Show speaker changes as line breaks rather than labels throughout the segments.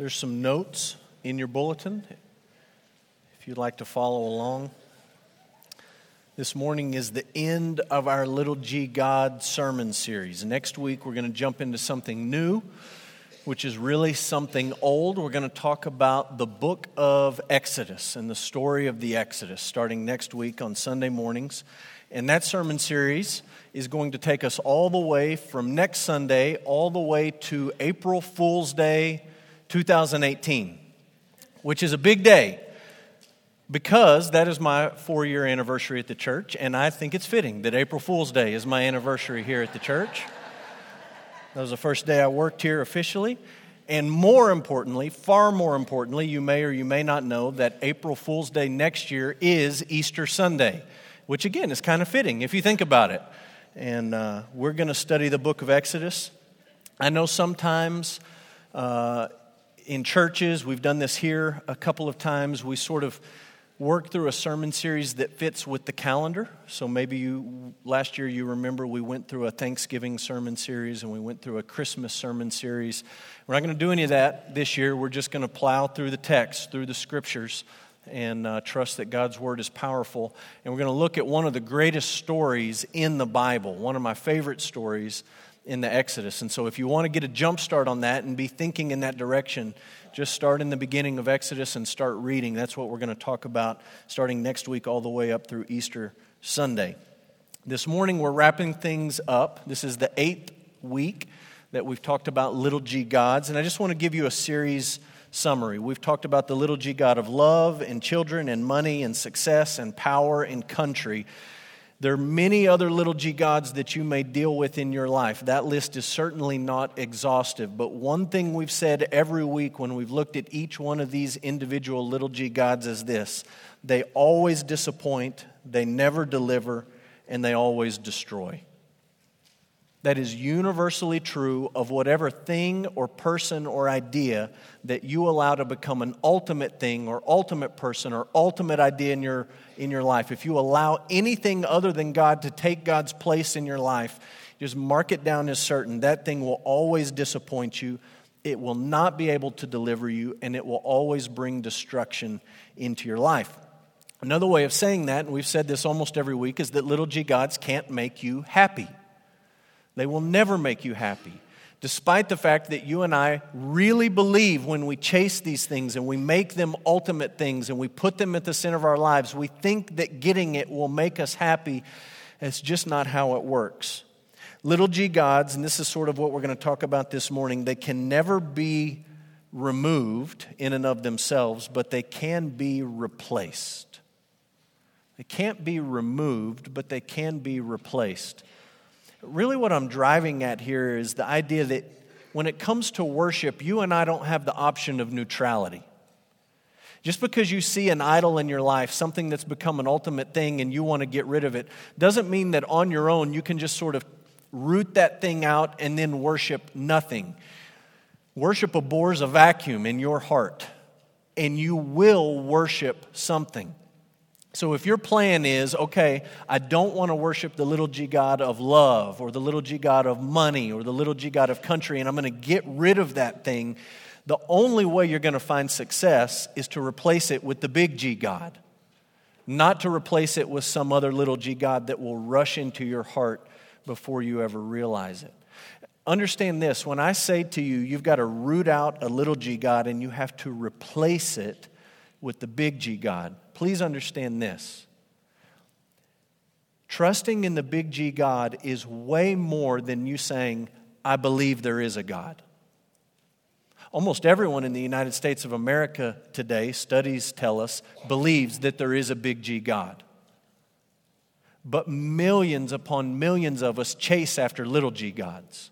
There's some notes in your bulletin if you'd like to follow along. This morning is the end of our Little G God sermon series. Next week, we're going to jump into something new, which is really something old. We're going to talk about the book of Exodus and the story of the Exodus starting next week on Sunday mornings. And that sermon series is going to take us all the way from next Sunday all the way to April Fool's Day 2018, which is a big day because that is my four year anniversary at the church, and I think it's fitting that April Fool's Day is my anniversary here at the church. That was the first day I worked here officially. And more importantly, far more importantly, you may or you may not know that April Fool's Day next year is Easter Sunday, which again is kind of fitting if you think about it. And uh, we're going to study the book of Exodus. I know sometimes uh, in churches, we've done this here a couple of times, we sort of work through a sermon series that fits with the calendar. So maybe you, last year, you remember we went through a Thanksgiving sermon series and we went through a Christmas sermon series. We're not going to do any of that this year. We're just going to plow through the text, through the scriptures, and uh, trust that God's word is powerful. And we're going to look at one of the greatest stories in the Bible, one of my favorite stories in the Exodus. And so, if you want to get a jump start on that and be thinking in that direction, just start in the beginning of Exodus and start reading. That's what we're going to talk about starting next week all the way up through Easter Sunday. This morning, we're wrapping things up. This is the eighth week that we've talked about little g gods. And I just want to give you a series summary. We've talked about the little g God of love and children and money and success and power and country. There are many other little g gods that you may deal with in your life. That list is certainly not exhaustive. But one thing we've said every week when we've looked at each one of these individual little g gods is this they always disappoint, they never deliver, and they always destroy that is universally true of whatever thing or person or idea that you allow to become an ultimate thing or ultimate person or ultimate idea in your, in your life. If you allow anything other than God to take God's place in your life, just mark it down as certain. That thing will always disappoint you, it will not be able to deliver you, and it will always bring destruction into your life. Another way of saying that, and we've said this almost every week, is that little g gods can't make you happy. They will never make you happy. Despite the fact that you and I really believe when we chase these things and we make them ultimate things and we put them at the center of our lives, we think that getting it will make us happy. It's just not how it works. Little g gods, and this is sort of what we're going to talk about this morning, they can never be removed in and of themselves, but they can be replaced. They can't be removed, but they can be replaced. Really, what I'm driving at here is the idea that when it comes to worship, you and I don't have the option of neutrality. Just because you see an idol in your life, something that's become an ultimate thing, and you want to get rid of it, doesn't mean that on your own you can just sort of root that thing out and then worship nothing. Worship abhors a vacuum in your heart, and you will worship something. So if your plan is, okay, I don't want to worship the little g God of love or the little g God of money or the little g God of country, and I'm going to get rid of that thing, the only way you're going to find success is to replace it with the big G God, not to replace it with some other little g God that will rush into your heart before you ever realize it. Understand this when I say to you, you've got to root out a little g God and you have to replace it with the big G God Please understand this. Trusting in the big G God is way more than you saying, I believe there is a God. Almost everyone in the United States of America today, studies tell us, believes that there is a big G God. But millions upon millions of us chase after little g gods.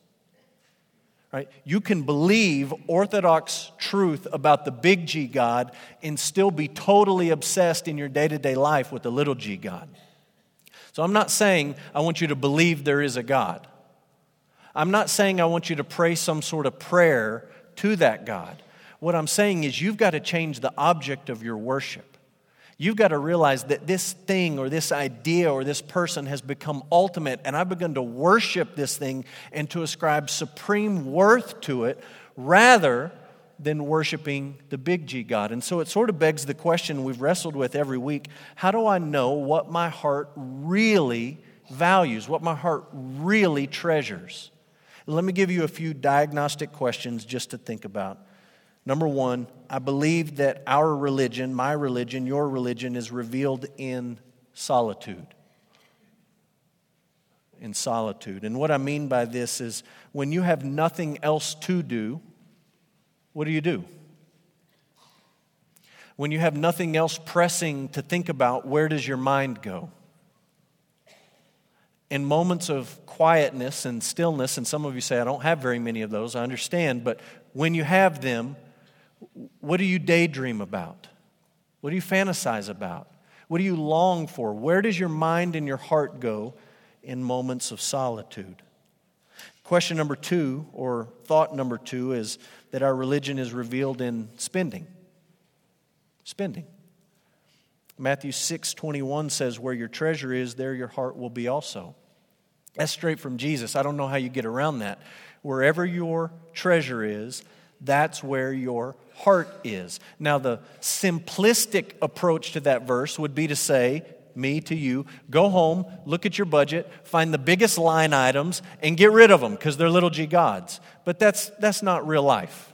Right? You can believe orthodox truth about the big G God and still be totally obsessed in your day to day life with the little g God. So I'm not saying I want you to believe there is a God. I'm not saying I want you to pray some sort of prayer to that God. What I'm saying is you've got to change the object of your worship. You've got to realize that this thing or this idea or this person has become ultimate, and I've begun to worship this thing and to ascribe supreme worth to it rather than worshiping the big G God. And so it sort of begs the question we've wrestled with every week how do I know what my heart really values, what my heart really treasures? Let me give you a few diagnostic questions just to think about. Number one, I believe that our religion, my religion, your religion, is revealed in solitude. In solitude. And what I mean by this is when you have nothing else to do, what do you do? When you have nothing else pressing to think about, where does your mind go? In moments of quietness and stillness, and some of you say, I don't have very many of those, I understand, but when you have them, what do you daydream about? What do you fantasize about? What do you long for? Where does your mind and your heart go in moments of solitude? Question number two, or thought number two, is that our religion is revealed in spending. Spending. Matthew 6 21 says, Where your treasure is, there your heart will be also. That's straight from Jesus. I don't know how you get around that. Wherever your treasure is, that's where your heart is. Now, the simplistic approach to that verse would be to say, me to you, go home, look at your budget, find the biggest line items, and get rid of them because they're little g gods. But that's, that's not real life.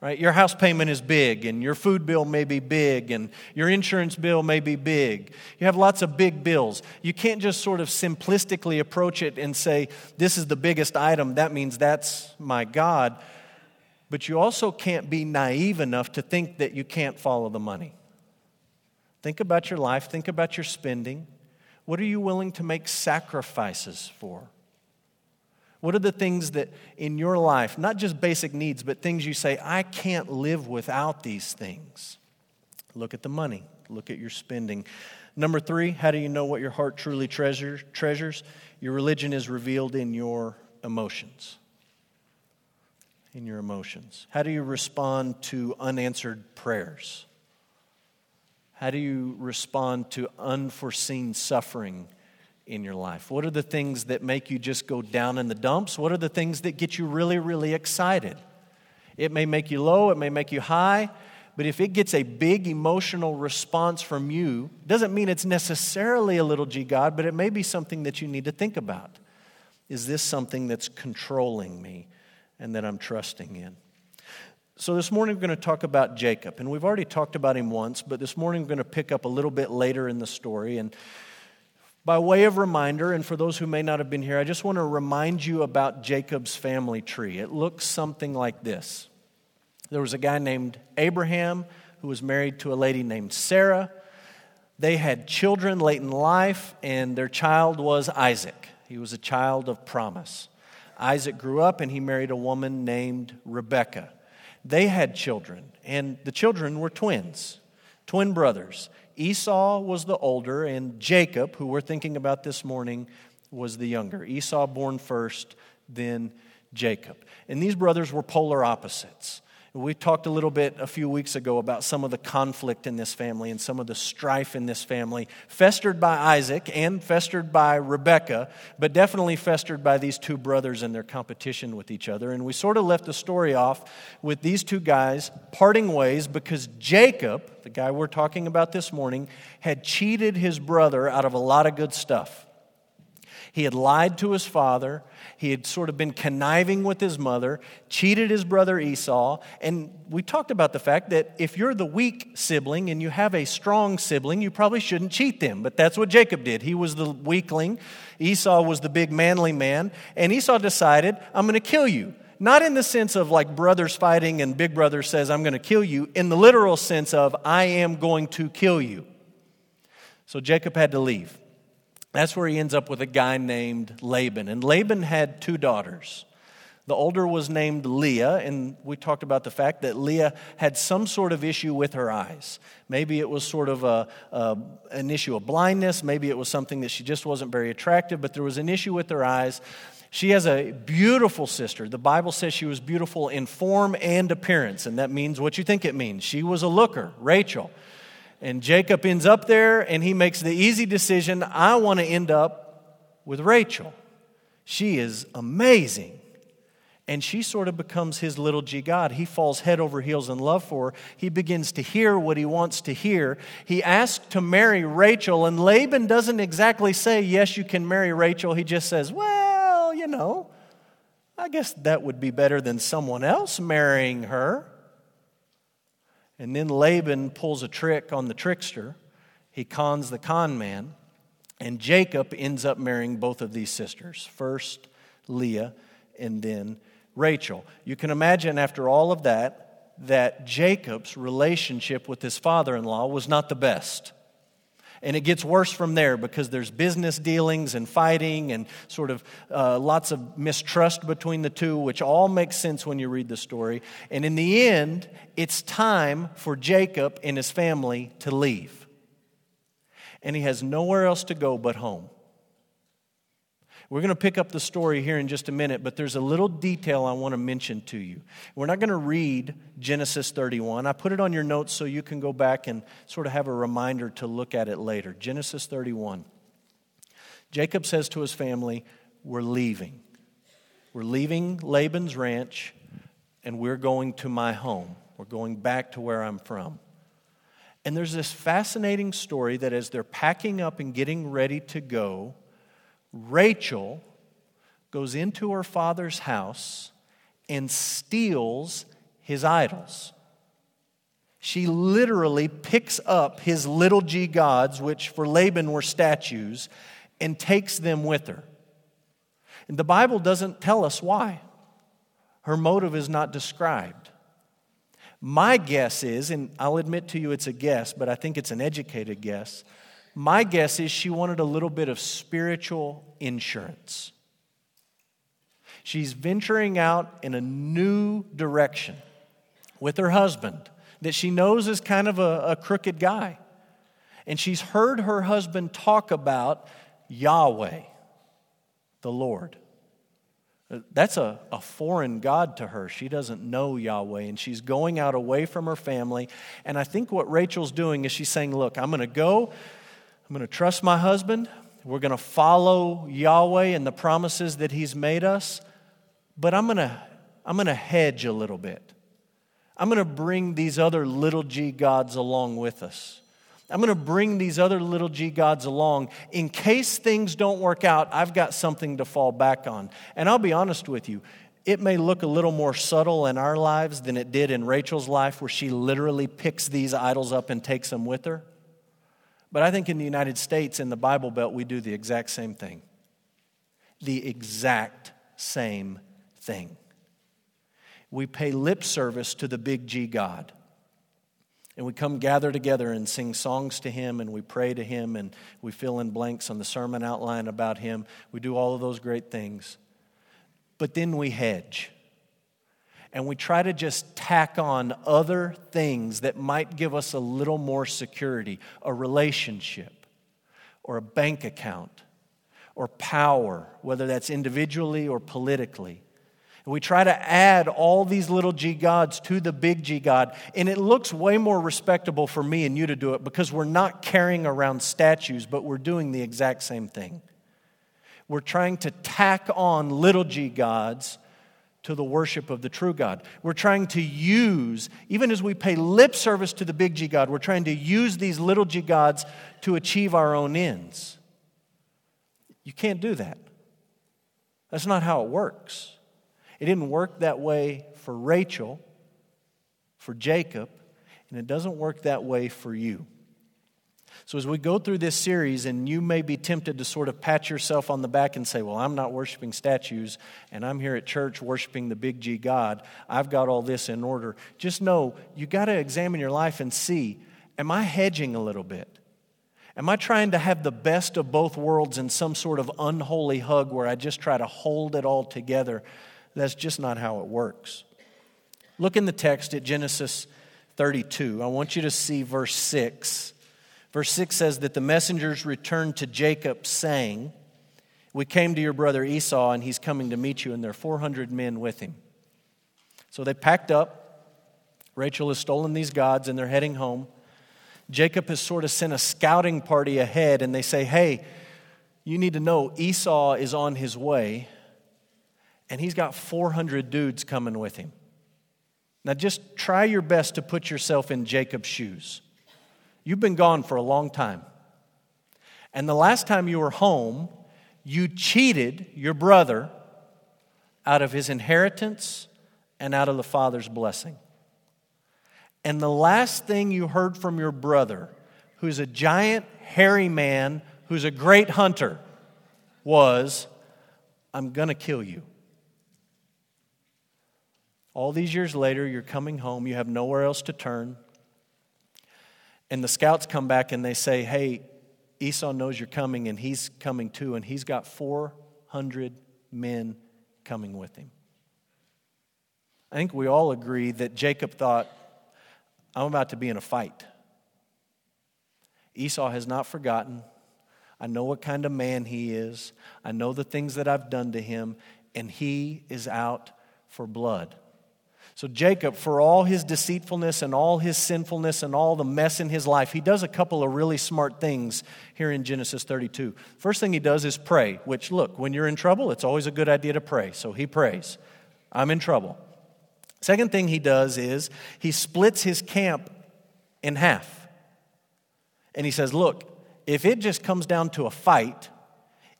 Right? Your house payment is big, and your food bill may be big, and your insurance bill may be big. You have lots of big bills. You can't just sort of simplistically approach it and say, This is the biggest item, that means that's my God. But you also can't be naive enough to think that you can't follow the money. Think about your life, think about your spending. What are you willing to make sacrifices for? What are the things that in your life, not just basic needs, but things you say, I can't live without these things? Look at the money, look at your spending. Number three, how do you know what your heart truly treasure, treasures? Your religion is revealed in your emotions. In your emotions. How do you respond to unanswered prayers? How do you respond to unforeseen suffering in your life? What are the things that make you just go down in the dumps? What are the things that get you really, really excited? It may make you low, it may make you high, but if it gets a big emotional response from you, doesn't mean it's necessarily a little g God, but it may be something that you need to think about. Is this something that's controlling me and that I'm trusting in? So, this morning we're going to talk about Jacob. And we've already talked about him once, but this morning we're going to pick up a little bit later in the story. And by way of reminder, and for those who may not have been here, I just want to remind you about Jacob's family tree. It looks something like this there was a guy named Abraham who was married to a lady named Sarah. They had children late in life, and their child was Isaac. He was a child of promise. Isaac grew up and he married a woman named Rebekah they had children, and the children were twins, twin brothers. Esau was the older, and Jacob, who we're thinking about this morning, was the younger. Esau born first, then Jacob. And these brothers were polar opposites. We talked a little bit a few weeks ago about some of the conflict in this family and some of the strife in this family, festered by Isaac and festered by Rebecca, but definitely festered by these two brothers and their competition with each other. And we sort of left the story off with these two guys parting ways because Jacob, the guy we're talking about this morning, had cheated his brother out of a lot of good stuff. He had lied to his father. He had sort of been conniving with his mother, cheated his brother Esau. And we talked about the fact that if you're the weak sibling and you have a strong sibling, you probably shouldn't cheat them. But that's what Jacob did. He was the weakling, Esau was the big manly man. And Esau decided, I'm going to kill you. Not in the sense of like brothers fighting and big brother says, I'm going to kill you, in the literal sense of, I am going to kill you. So Jacob had to leave. That's where he ends up with a guy named Laban. And Laban had two daughters. The older was named Leah, and we talked about the fact that Leah had some sort of issue with her eyes. Maybe it was sort of a, a, an issue of blindness, maybe it was something that she just wasn't very attractive, but there was an issue with her eyes. She has a beautiful sister. The Bible says she was beautiful in form and appearance, and that means what you think it means. She was a looker, Rachel. And Jacob ends up there and he makes the easy decision I want to end up with Rachel. She is amazing. and she sort of becomes his little g God. He falls head over heels in love for her. He begins to hear what he wants to hear. He asks to marry Rachel, and Laban doesn't exactly say, Yes, you can marry Rachel. He just says, Well, you know, I guess that would be better than someone else marrying her. And then Laban pulls a trick on the trickster. He cons the con man. And Jacob ends up marrying both of these sisters first Leah and then Rachel. You can imagine after all of that, that Jacob's relationship with his father in law was not the best. And it gets worse from there because there's business dealings and fighting and sort of uh, lots of mistrust between the two, which all makes sense when you read the story. And in the end, it's time for Jacob and his family to leave. And he has nowhere else to go but home. We're going to pick up the story here in just a minute, but there's a little detail I want to mention to you. We're not going to read Genesis 31. I put it on your notes so you can go back and sort of have a reminder to look at it later. Genesis 31. Jacob says to his family, We're leaving. We're leaving Laban's ranch and we're going to my home. We're going back to where I'm from. And there's this fascinating story that as they're packing up and getting ready to go, Rachel goes into her father's house and steals his idols. She literally picks up his little g gods, which for Laban were statues, and takes them with her. And the Bible doesn't tell us why. Her motive is not described. My guess is, and I'll admit to you it's a guess, but I think it's an educated guess, my guess is she wanted a little bit of spiritual insurance. She's venturing out in a new direction with her husband that she knows is kind of a, a crooked guy. And she's heard her husband talk about Yahweh, the Lord. That's a, a foreign God to her. She doesn't know Yahweh, and she's going out away from her family. And I think what Rachel's doing is she's saying, Look, I'm going to go I'm going to trust my husband. We're going to follow Yahweh and the promises that He's made us. But I'm going to, I'm going to hedge a little bit. I'm going to bring these other little g gods along with us. I'm going to bring these other little g gods along. In case things don't work out, I've got something to fall back on. And I'll be honest with you, it may look a little more subtle in our lives than it did in Rachel's life, where she literally picks these idols up and takes them with her. But I think in the United States, in the Bible Belt, we do the exact same thing. The exact same thing. We pay lip service to the big G God. And we come gather together and sing songs to Him and we pray to Him and we fill in blanks on the sermon outline about Him. We do all of those great things. But then we hedge and we try to just tack on other things that might give us a little more security a relationship, or a bank account, or power, whether that's individually or politically. And we try to add all these little g gods to the big G God, and it looks way more respectable for me and you to do it because we're not carrying around statues, but we're doing the exact same thing. We're trying to tack on little g gods to the worship of the true God. We're trying to use, even as we pay lip service to the big G God, we're trying to use these little G gods to achieve our own ends. You can't do that. That's not how it works. It didn't work that way for Rachel, for Jacob, and it doesn't work that way for you. So, as we go through this series, and you may be tempted to sort of pat yourself on the back and say, Well, I'm not worshiping statues, and I'm here at church worshiping the big G God. I've got all this in order. Just know you got to examine your life and see Am I hedging a little bit? Am I trying to have the best of both worlds in some sort of unholy hug where I just try to hold it all together? That's just not how it works. Look in the text at Genesis 32. I want you to see verse 6. Verse 6 says that the messengers returned to Jacob, saying, We came to your brother Esau, and he's coming to meet you, and there are 400 men with him. So they packed up. Rachel has stolen these gods, and they're heading home. Jacob has sort of sent a scouting party ahead, and they say, Hey, you need to know Esau is on his way, and he's got 400 dudes coming with him. Now, just try your best to put yourself in Jacob's shoes. You've been gone for a long time. And the last time you were home, you cheated your brother out of his inheritance and out of the father's blessing. And the last thing you heard from your brother, who's a giant, hairy man, who's a great hunter, was, I'm going to kill you. All these years later, you're coming home, you have nowhere else to turn. And the scouts come back and they say, Hey, Esau knows you're coming, and he's coming too, and he's got 400 men coming with him. I think we all agree that Jacob thought, I'm about to be in a fight. Esau has not forgotten. I know what kind of man he is. I know the things that I've done to him, and he is out for blood. So, Jacob, for all his deceitfulness and all his sinfulness and all the mess in his life, he does a couple of really smart things here in Genesis 32. First thing he does is pray, which, look, when you're in trouble, it's always a good idea to pray. So, he prays, I'm in trouble. Second thing he does is he splits his camp in half. And he says, Look, if it just comes down to a fight,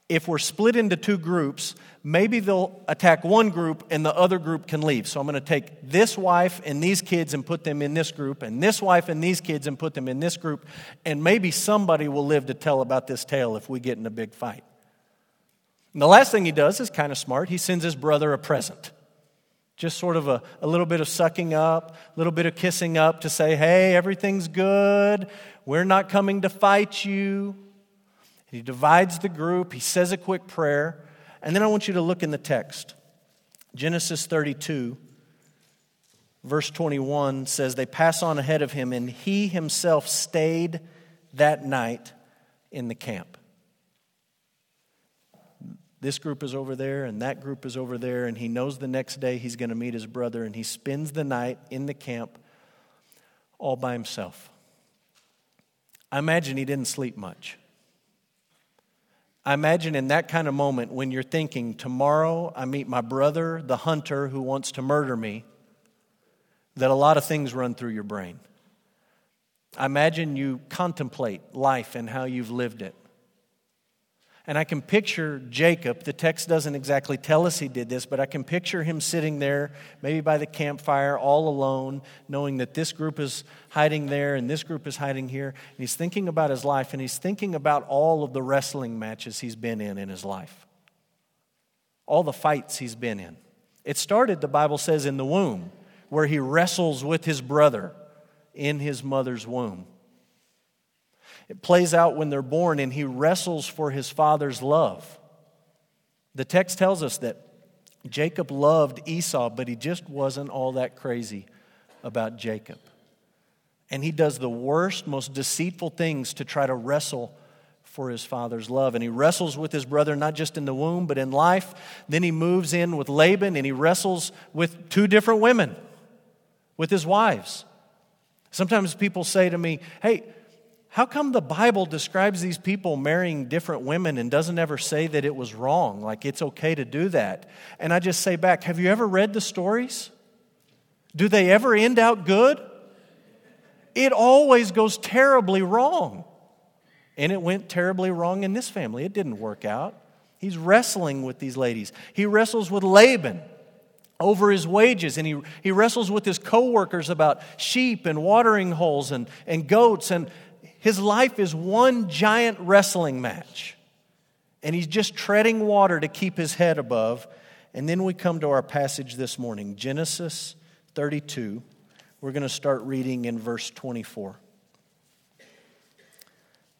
if we're split into two groups, maybe they'll attack one group and the other group can leave. So I'm going to take this wife and these kids and put them in this group, and this wife and these kids and put them in this group, and maybe somebody will live to tell about this tale if we get in a big fight. And the last thing he does is kind of smart. He sends his brother a present. Just sort of a, a little bit of sucking up, a little bit of kissing up to say, hey, everything's good. We're not coming to fight you. He divides the group, he says a quick prayer, and then I want you to look in the text. Genesis 32, verse 21 says, They pass on ahead of him, and he himself stayed that night in the camp. This group is over there, and that group is over there, and he knows the next day he's going to meet his brother, and he spends the night in the camp all by himself. I imagine he didn't sleep much. I imagine in that kind of moment when you're thinking, tomorrow I meet my brother, the hunter who wants to murder me, that a lot of things run through your brain. I imagine you contemplate life and how you've lived it. And I can picture Jacob. The text doesn't exactly tell us he did this, but I can picture him sitting there, maybe by the campfire, all alone, knowing that this group is hiding there and this group is hiding here. And he's thinking about his life and he's thinking about all of the wrestling matches he's been in in his life, all the fights he's been in. It started, the Bible says, in the womb, where he wrestles with his brother in his mother's womb. It plays out when they're born, and he wrestles for his father's love. The text tells us that Jacob loved Esau, but he just wasn't all that crazy about Jacob. And he does the worst, most deceitful things to try to wrestle for his father's love. And he wrestles with his brother not just in the womb, but in life. Then he moves in with Laban and he wrestles with two different women, with his wives. Sometimes people say to me, Hey, how come the Bible describes these people marrying different women and doesn't ever say that it was wrong? Like it's okay to do that. And I just say back, have you ever read the stories? Do they ever end out good? It always goes terribly wrong. And it went terribly wrong in this family. It didn't work out. He's wrestling with these ladies. He wrestles with Laban over his wages and he, he wrestles with his coworkers about sheep and watering holes and, and goats and his life is one giant wrestling match. And he's just treading water to keep his head above. And then we come to our passage this morning Genesis 32. We're going to start reading in verse 24.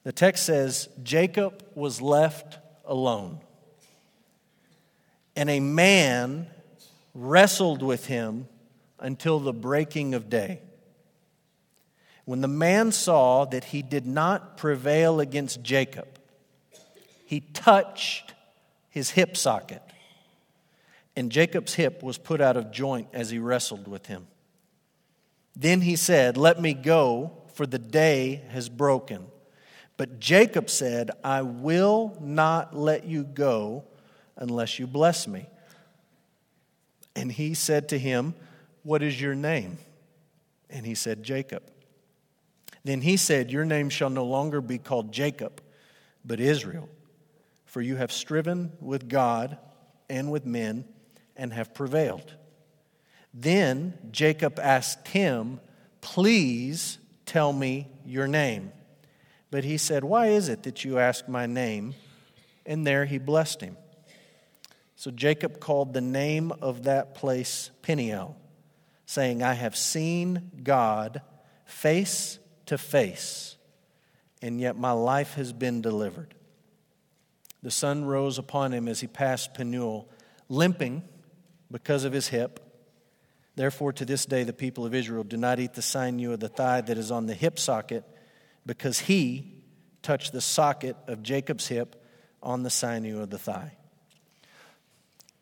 The text says Jacob was left alone, and a man wrestled with him until the breaking of day. When the man saw that he did not prevail against Jacob, he touched his hip socket, and Jacob's hip was put out of joint as he wrestled with him. Then he said, Let me go, for the day has broken. But Jacob said, I will not let you go unless you bless me. And he said to him, What is your name? And he said, Jacob. Then he said, Your name shall no longer be called Jacob, but Israel, for you have striven with God and with men and have prevailed. Then Jacob asked him, Please tell me your name. But he said, Why is it that you ask my name? And there he blessed him. So Jacob called the name of that place Peniel, saying, I have seen God face to face, and yet my life has been delivered. The sun rose upon him as he passed Penuel, limping because of his hip. Therefore, to this day, the people of Israel do not eat the sinew of the thigh that is on the hip socket, because he touched the socket of Jacob's hip on the sinew of the thigh.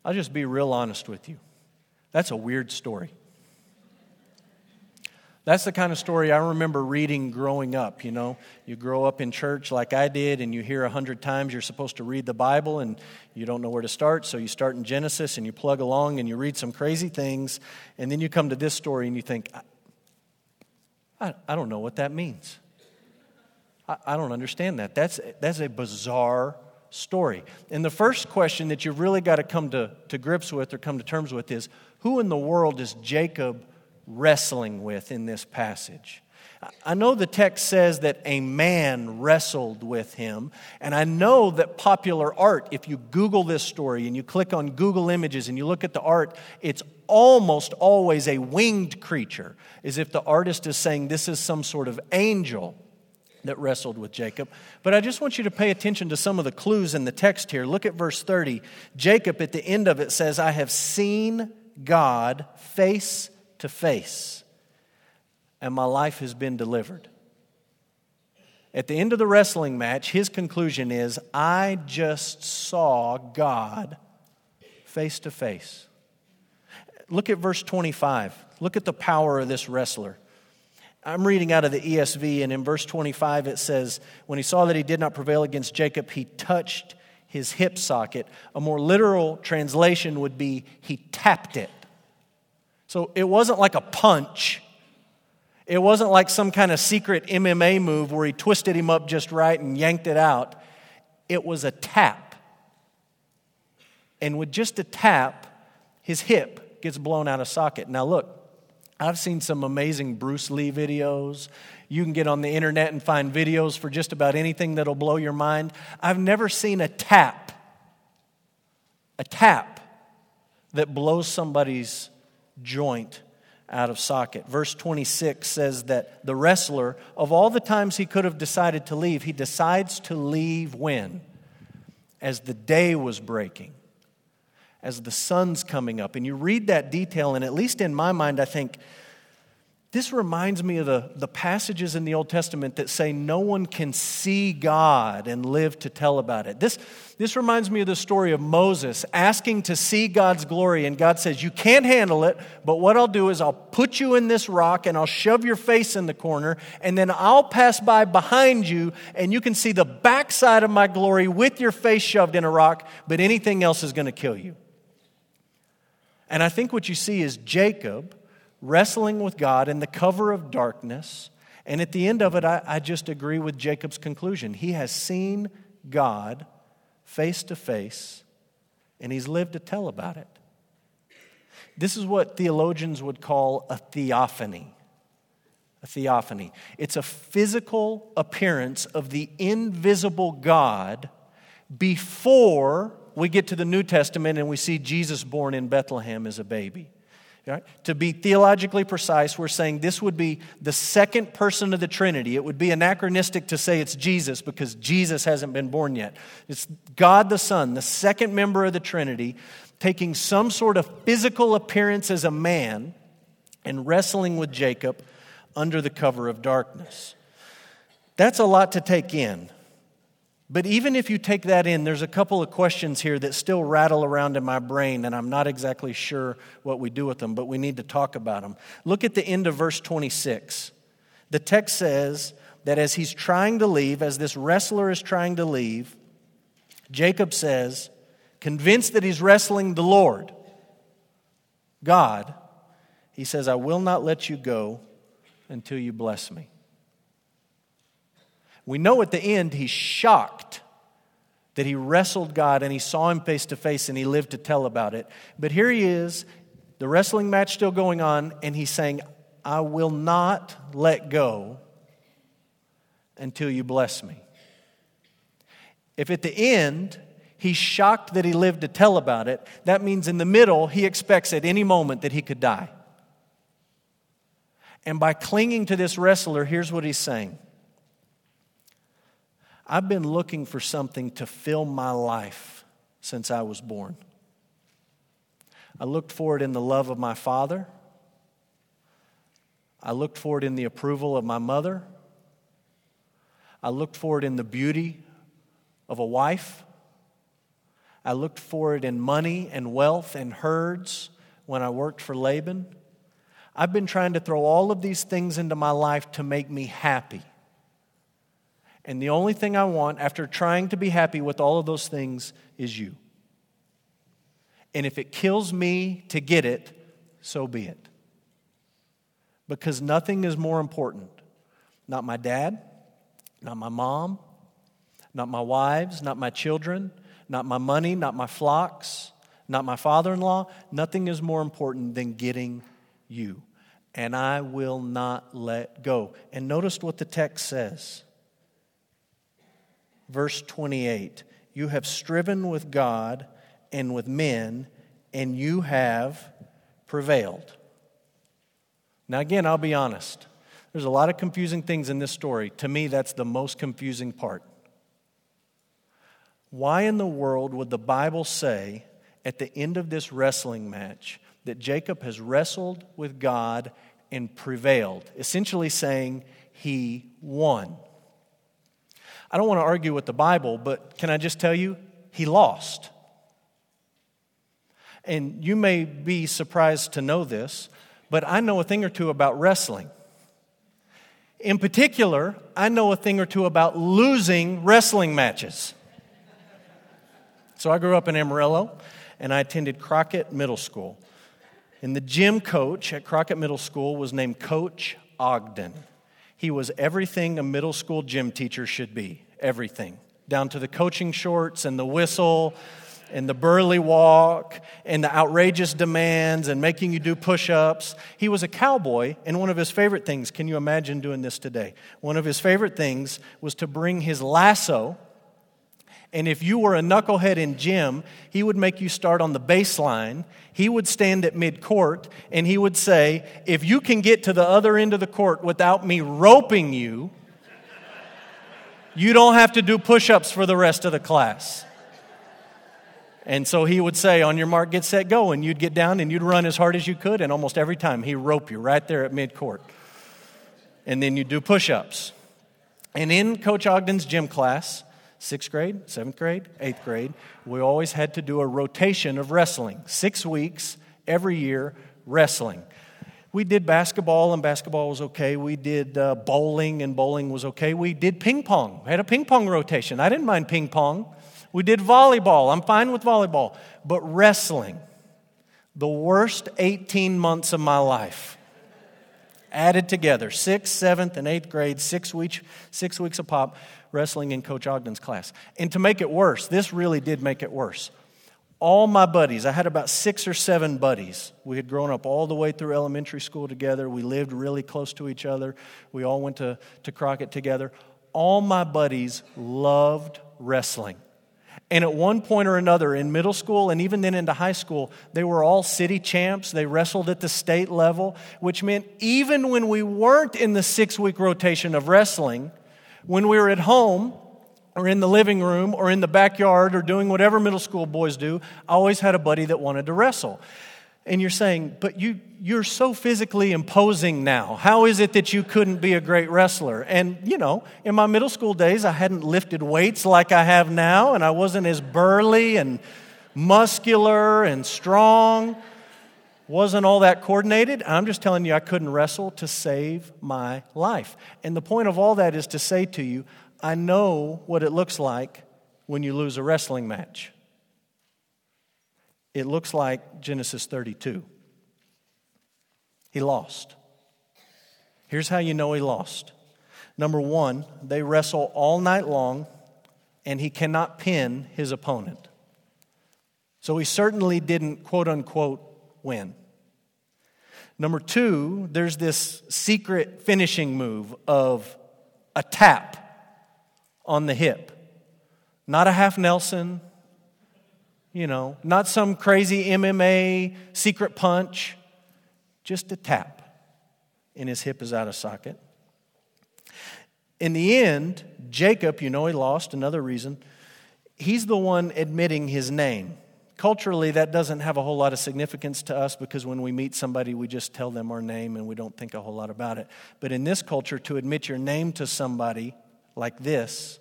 I'll just be real honest with you. That's a weird story. That's the kind of story I remember reading growing up. You know, you grow up in church like I did, and you hear a hundred times you're supposed to read the Bible, and you don't know where to start. So you start in Genesis and you plug along and you read some crazy things, and then you come to this story and you think, I, I don't know what that means. I, I don't understand that. That's, that's a bizarre story. And the first question that you've really got to come to, to grips with or come to terms with is who in the world is Jacob wrestling with in this passage? I know the text says that a man wrestled with him, and I know that popular art, if you Google this story and you click on Google Images and you look at the art, it's almost always a winged creature, as if the artist is saying this is some sort of angel that wrestled with Jacob. But I just want you to pay attention to some of the clues in the text here. Look at verse 30. Jacob, at the end of it, says, I have seen God face to face, and my life has been delivered. At the end of the wrestling match, his conclusion is, I just saw God face to face. Look at verse 25. Look at the power of this wrestler. I'm reading out of the ESV, and in verse 25 it says, When he saw that he did not prevail against Jacob, he touched his hip socket. A more literal translation would be, he tapped it. So it wasn't like a punch. It wasn't like some kind of secret MMA move where he twisted him up just right and yanked it out. It was a tap. And with just a tap, his hip gets blown out of socket. Now, look, I've seen some amazing Bruce Lee videos. You can get on the internet and find videos for just about anything that'll blow your mind. I've never seen a tap, a tap that blows somebody's joint out of socket. Verse 26 says that the wrestler, of all the times he could have decided to leave, he decides to leave when? As the day was breaking as the sun's coming up. And you read that detail, and at least in my mind, I think this reminds me of the, the passages in the Old Testament that say no one can see God and live to tell about it. This, this reminds me of the story of Moses asking to see God's glory, and God says, You can't handle it, but what I'll do is I'll put you in this rock and I'll shove your face in the corner, and then I'll pass by behind you, and you can see the backside of my glory with your face shoved in a rock, but anything else is going to kill you. And I think what you see is Jacob wrestling with God in the cover of darkness. And at the end of it, I, I just agree with Jacob's conclusion. He has seen God face to face, and he's lived to tell about it. This is what theologians would call a theophany. A theophany. It's a physical appearance of the invisible God before we get to the New Testament and we see Jesus born in Bethlehem as a baby. Right? To be theologically precise, we're saying this would be the second person of the Trinity. It would be anachronistic to say it's Jesus because Jesus hasn't been born yet. It's God the Son, the second member of the Trinity, taking some sort of physical appearance as a man and wrestling with Jacob under the cover of darkness. That's a lot to take in. But even if you take that in, there's a couple of questions here that still rattle around in my brain, and I'm not exactly sure what we do with them, but we need to talk about them. Look at the end of verse 26. The text says that as he's trying to leave, as this wrestler is trying to leave, Jacob says, convinced that he's wrestling the Lord, God, he says, I will not let you go until you bless me. We know at the end he's shocked that he wrestled God and he saw him face to face and he lived to tell about it. But here he is, the wrestling match still going on, and he's saying, I will not let go until you bless me. If at the end he's shocked that he lived to tell about it, that means in the middle he expects at any moment that he could die. And by clinging to this wrestler, here's what he's saying I've been looking for something to fill my life since I was born. I looked for it in the love of my father. I looked for it in the approval of my mother. I looked for it in the beauty of a wife. I looked for it in money and wealth and herds when I worked for Laban. I've been trying to throw all of these things into my life to make me happy. And the only thing I want after trying to be happy with all of those things is you. And if it kills me to get it, so be it. Because nothing is more important. Not my dad, not my mom, not my wives, not my children, not my money, not my flocks, not my father in law. Nothing is more important than getting you. And I will not let go. And notice what the text says verse 28 You have striven with God and with men, and you have prevailed. Now, again, I'll be honest. There's a lot of confusing things in this story. To me, that's the most confusing part. Why in the world would the Bible say at the end of this wrestling match that Jacob has wrestled with God and prevailed? Essentially saying he won. I don't want to argue with the Bible, but can I just tell you, he lost. And you may be surprised to know this, but I know a thing or two about wrestling. In particular, I know a thing or two about losing wrestling matches. So I grew up in Amarillo and I attended Crockett Middle School. And the gym coach at Crockett Middle School was named Coach Ogden. He was everything a middle school gym teacher should be everything, down to the coaching shorts and the whistle and the burly walk and the outrageous demands and making you do push ups. He was a cowboy, and one of his favorite things can you imagine doing this today? One of his favorite things was to bring his lasso. And if you were a knucklehead in gym, he would make you start on the baseline. He would stand at mid court and he would say, If you can get to the other end of the court without me roping you, you don't have to do push ups for the rest of the class. And so he would say, On your mark, get set, go. And you'd get down and you'd run as hard as you could. And almost every time he'd rope you right there at mid court. And then you'd do push ups. And in Coach Ogden's gym class, sixth grade, seventh grade, eighth grade, we always had to do a rotation of wrestling. Six weeks every year, wrestling. We did basketball, and basketball was okay. We did uh, bowling, and bowling was okay. We did ping pong. We had a ping pong rotation. I didn't mind ping pong. We did volleyball. I'm fine with volleyball. But wrestling, the worst 18 months of my life, added together sixth, seventh, and eighth grade, six weeks, six weeks of pop, wrestling in Coach Ogden's class. And to make it worse, this really did make it worse. All my buddies, I had about six or seven buddies. We had grown up all the way through elementary school together. We lived really close to each other. We all went to, to Crockett together. All my buddies loved wrestling. And at one point or another in middle school and even then into high school, they were all city champs. They wrestled at the state level, which meant even when we weren't in the six week rotation of wrestling, when we were at home or in the living room or in the backyard or doing whatever middle school boys do, I always had a buddy that wanted to wrestle. And you're saying, but you, you're so physically imposing now. How is it that you couldn't be a great wrestler? And, you know, in my middle school days, I hadn't lifted weights like I have now, and I wasn't as burly and muscular and strong. Wasn't all that coordinated. I'm just telling you, I couldn't wrestle to save my life. And the point of all that is to say to you, I know what it looks like when you lose a wrestling match it looks like Genesis 32. He lost. Here's how you know he lost. Number one, they wrestle all night long, and he cannot pin his opponent. So he certainly didn't, quote unquote, win. Number two, there's this secret finishing move of a tap on the hip. Not a half Nelson, you know, not some crazy MMA secret punch, just a tap. And his hip is out of socket. In the end, Jacob, you know, he lost, another reason, he's the one admitting his name. Culturally, that doesn't have a whole lot of significance to us because when we meet somebody, we just tell them our name and we don't think a whole lot about it. But in this culture, to admit your name to somebody like this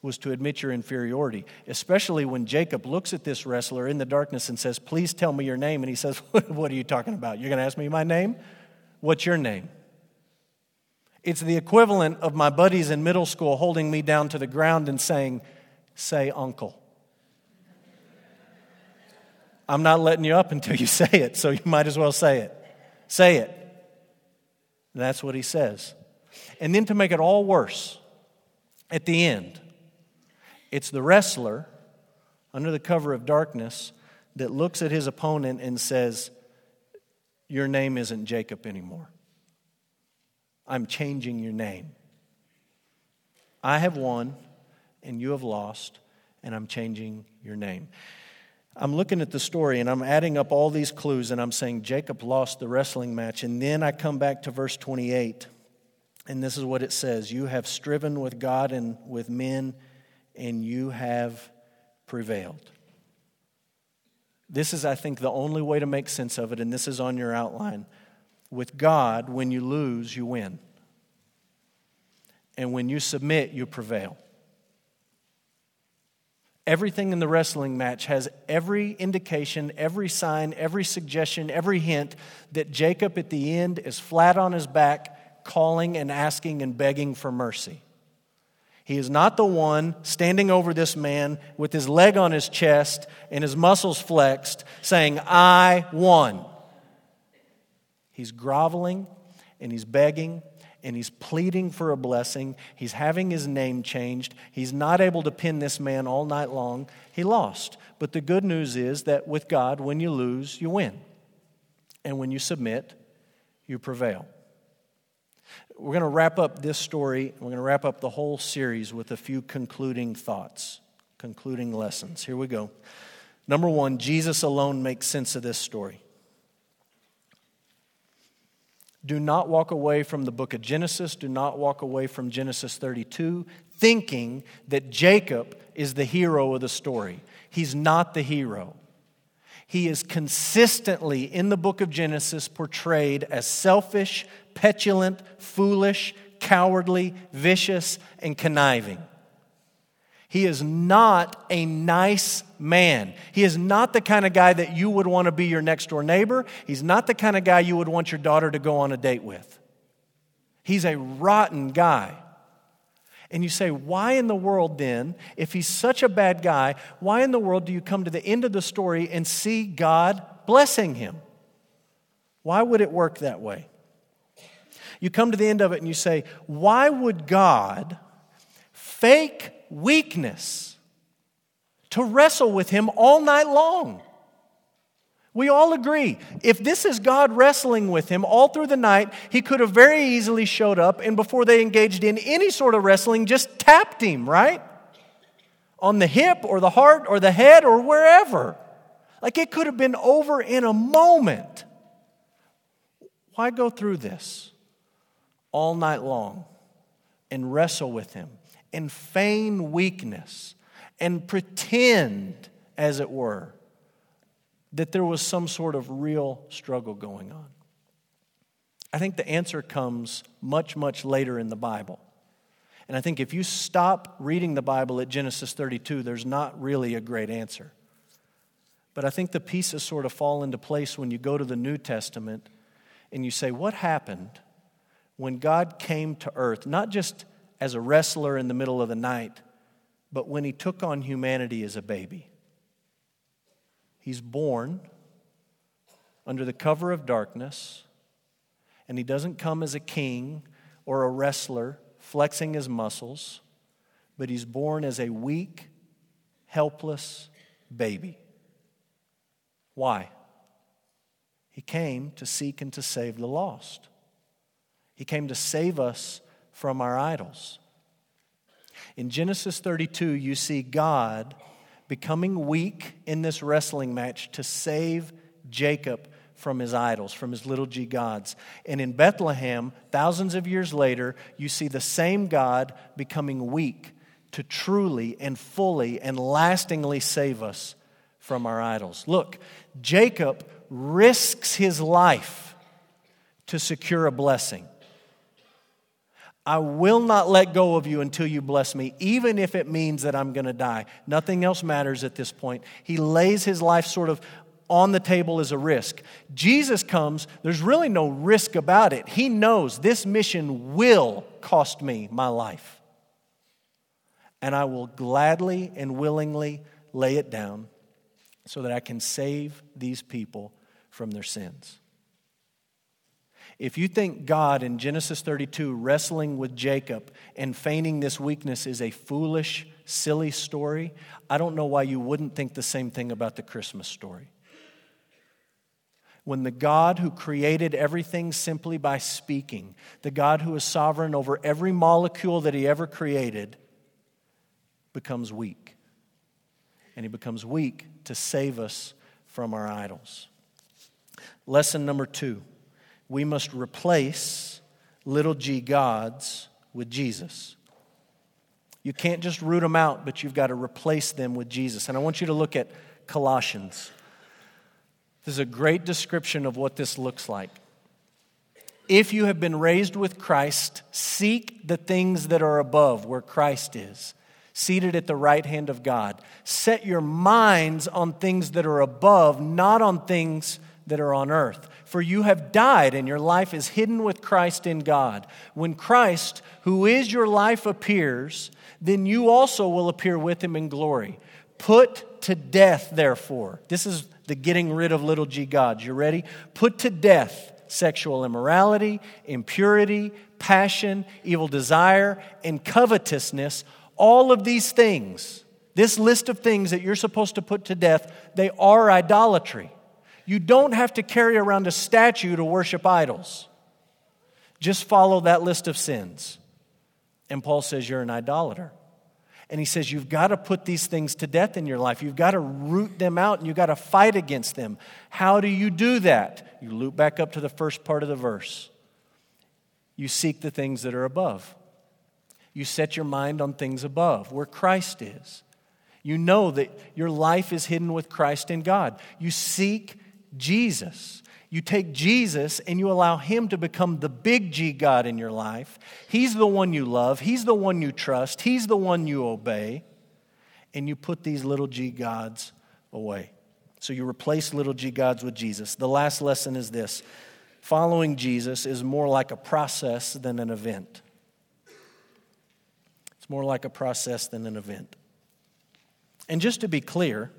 was to admit your inferiority, especially when Jacob looks at this wrestler in the darkness and says, Please tell me your name. And he says, What are you talking about? You're going to ask me my name? What's your name? It's the equivalent of my buddies in middle school holding me down to the ground and saying, Say, uncle. I'm not letting you up until you say it, so you might as well say it. Say it. And that's what he says. And then to make it all worse, at the end, it's the wrestler under the cover of darkness that looks at his opponent and says, Your name isn't Jacob anymore. I'm changing your name. I have won and you have lost, and I'm changing your name. I'm looking at the story and I'm adding up all these clues and I'm saying Jacob lost the wrestling match. And then I come back to verse 28, and this is what it says You have striven with God and with men and you have prevailed. This is, I think, the only way to make sense of it, and this is on your outline. With God, when you lose, you win. And when you submit, you prevail. Everything in the wrestling match has every indication, every sign, every suggestion, every hint that Jacob at the end is flat on his back, calling and asking and begging for mercy. He is not the one standing over this man with his leg on his chest and his muscles flexed, saying, I won. He's groveling and he's begging and he's pleading for a blessing. He's having his name changed. He's not able to pin this man all night long. He lost. But the good news is that with God, when you lose, you win. And when you submit, you prevail we're going to wrap up this story. We're going to wrap up the whole series with a few concluding thoughts, concluding lessons. Here we go. Number one, Jesus alone makes sense of this story. Do not walk away from the book of Genesis. Do not walk away from Genesis 32 thinking that Jacob is the hero of the story. He's not the hero. He is consistently in the book of Genesis portrayed as selfish, petulant, foolish, cowardly, vicious, and conniving. He is not a nice man. He is not the kind of guy that you would want to be your next door neighbor. He's not the kind of guy you would want your daughter to go on a date with. He's a rotten guy. And you say, why in the world then, if he's such a bad guy, why in the world do you come to the end of the story and see God blessing him? Why would it work that way? You come to the end of it and you say, why would God fake weakness to wrestle with him all night long? We all agree. If this is God wrestling with him all through the night, he could have very easily showed up and before they engaged in any sort of wrestling, just tapped him, right? On the hip or the heart or the head or wherever. Like it could have been over in a moment. Why go through this? all night long and wrestle with him and feign weakness and pretend, as it were, that there was some sort of real struggle going on? I think the answer comes much, much later in the Bible. And I think if you stop reading the Bible at Genesis 32, there's not really a great answer. But I think the pieces sort of fall into place when you go to the New Testament and you say, What happened when God came to earth, not just as a wrestler in the middle of the night, but when he took on humanity as a baby. He's born under the cover of darkness. And he doesn't come as a king or a wrestler flexing his muscles, but he's born as a weak, helpless baby. Why? He came to seek and to save the lost. He came to save us from our idols. In Genesis 32, you see God becoming weak in this wrestling match to save Jacob from his idols, from his little g gods. And in Bethlehem, thousands of years later, you see the same God becoming weak to truly and fully and lastingly save us from our idols. Look, Jacob risks his life to secure a blessing. I will not let go of you until you bless me, even if it means that I'm going to die. Nothing else matters at this point. He lays his life sort of on the table as a risk. Jesus comes, there's really no risk about it. He knows this mission will cost me my life. And I will gladly and willingly lay it down so that I can save these people from their sins. If you think God in Genesis 32 wrestling with Jacob and feigning this weakness is a foolish, silly story, I don't know why you wouldn't think the same thing about the Christmas story. When the God who created everything simply by speaking, the God who is sovereign over every molecule that he ever created, becomes weak. And he becomes weak to save us from our idols. Lesson number two we must replace little g gods with Jesus. You can't just root them out, but you've got to replace them with Jesus. And I want you to look at Colossians. This is a great description of what this looks like. If you have been raised with Christ, seek the things that are above, where Christ is, seated at the right hand of God. Set your minds on things that are above, not on things that are on earth. For you have died, and your life is hidden with Christ in God. When Christ, who is your life, appears, then you also will appear with him in glory. Put to death, therefore. This is the getting rid of little g gods. You ready? Put to death sexual immorality, impurity, passion, evil desire, and covetousness. All of these things, this list of things that you're supposed to put to death, they are idolatry. You don't have to carry around a statue to worship idols. Just follow that list of sins. And Paul says you're an idolater. And he says you've got to put these things to death in your life. You've got to root them out and you've got to fight against them. How do you do that? You loop back up to the first part of the verse. You seek the things that are above. You set your mind on things above, where Christ is. You know that your life is hidden with Christ in God. You seek Jesus. You take Jesus and you allow Him to become the big G God in your life. He's the one you love, He's the one you trust, He's the one you obey. And you put these little G gods away. So you replace little G gods with Jesus. The last lesson is this following Jesus is more like a process than an event. It's more like a process than an event. And just to be clear,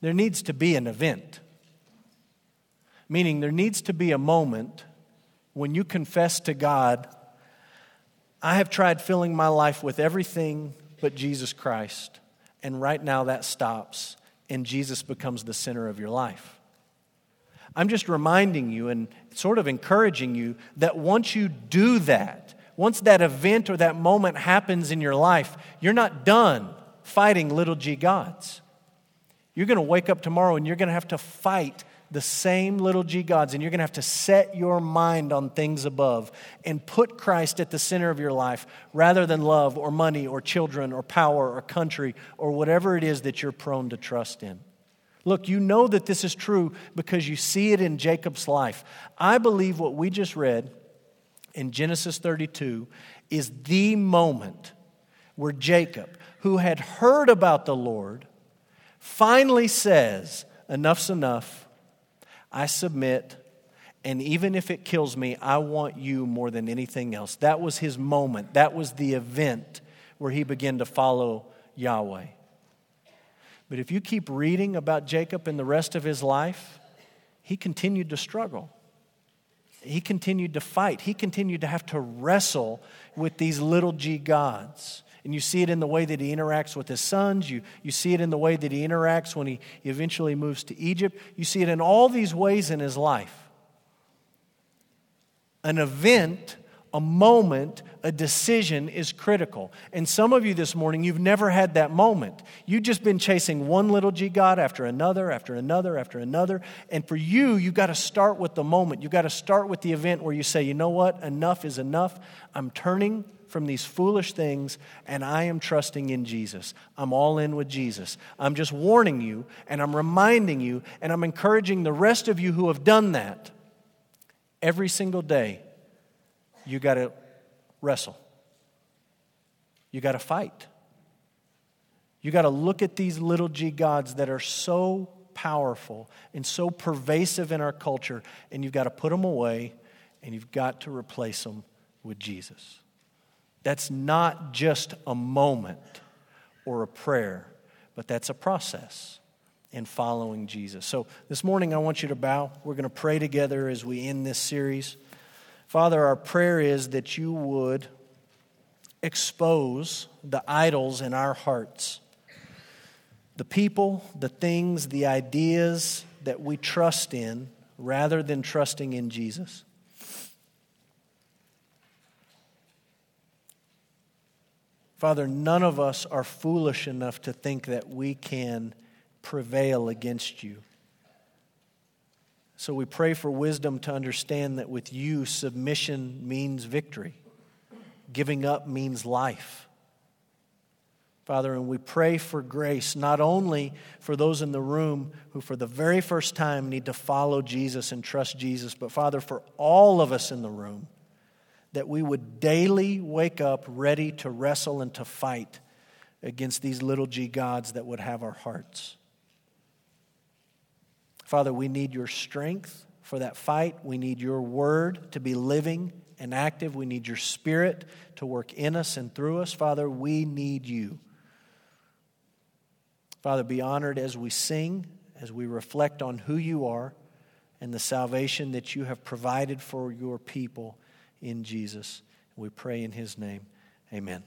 there needs to be an event. Meaning, there needs to be a moment when you confess to God, I have tried filling my life with everything but Jesus Christ, and right now that stops, and Jesus becomes the center of your life. I'm just reminding you and sort of encouraging you that once you do that, once that event or that moment happens in your life, you're not done fighting little g gods. You're going to wake up tomorrow and you're going to have to fight the same little g gods, and you're going to have to set your mind on things above and put Christ at the center of your life rather than love or money or children or power or country or whatever it is that you're prone to trust in. Look, you know that this is true because you see it in Jacob's life. I believe what we just read in Genesis 32 is the moment where Jacob, who had heard about the Lord, finally says, Enough's enough. I submit, and even if it kills me, I want you more than anything else. That was his moment. That was the event where he began to follow Yahweh. But if you keep reading about Jacob and the rest of his life, he continued to struggle. he continued to fight. He continued to have to wrestle with these little g gods. And you see it in the way that he interacts with his sons. You, you see it in the way that he interacts when he eventually moves to Egypt. You see it in all these ways in his life. An event, a moment, a decision is critical. And some of you this morning, you've never had that moment. You've just been chasing one little G God after another, after another, after another. And for you, you've got to start with the moment. You've got to start with the event where you say, you know what? Enough is enough. I'm turning from these foolish things, and I am trusting in Jesus. I'm all in with Jesus. I'm just warning you, and I'm reminding you, and I'm encouraging the rest of you who have done that. Every single day, you got to wrestle, you got to fight. You got to look at these little g gods that are so powerful and so pervasive in our culture, and you've got to put them away and you've got to replace them with Jesus. That's not just a moment or a prayer, but that's a process in following Jesus. So this morning, I want you to bow. We're going to pray together as we end this series. Father, our prayer is that you would expose the idols in our hearts, the people, the things, the ideas that we trust in rather than trusting in Jesus. Father, none of us are foolish enough to think that we can prevail against you. So we pray for wisdom to understand that with you, submission means victory, giving up means life. Father, and we pray for grace, not only for those in the room who, for the very first time, need to follow Jesus and trust Jesus, but Father, for all of us in the room that we would daily wake up ready to wrestle and to fight against these little g gods that would have our hearts. Father, we need your strength for that fight. We need your word to be living and active. We need your spirit to work in us and through us. Father, we need you. Father, be honored as we sing, as we reflect on who you are and the salvation that you have provided for your people in Jesus. We pray in his name. Amen.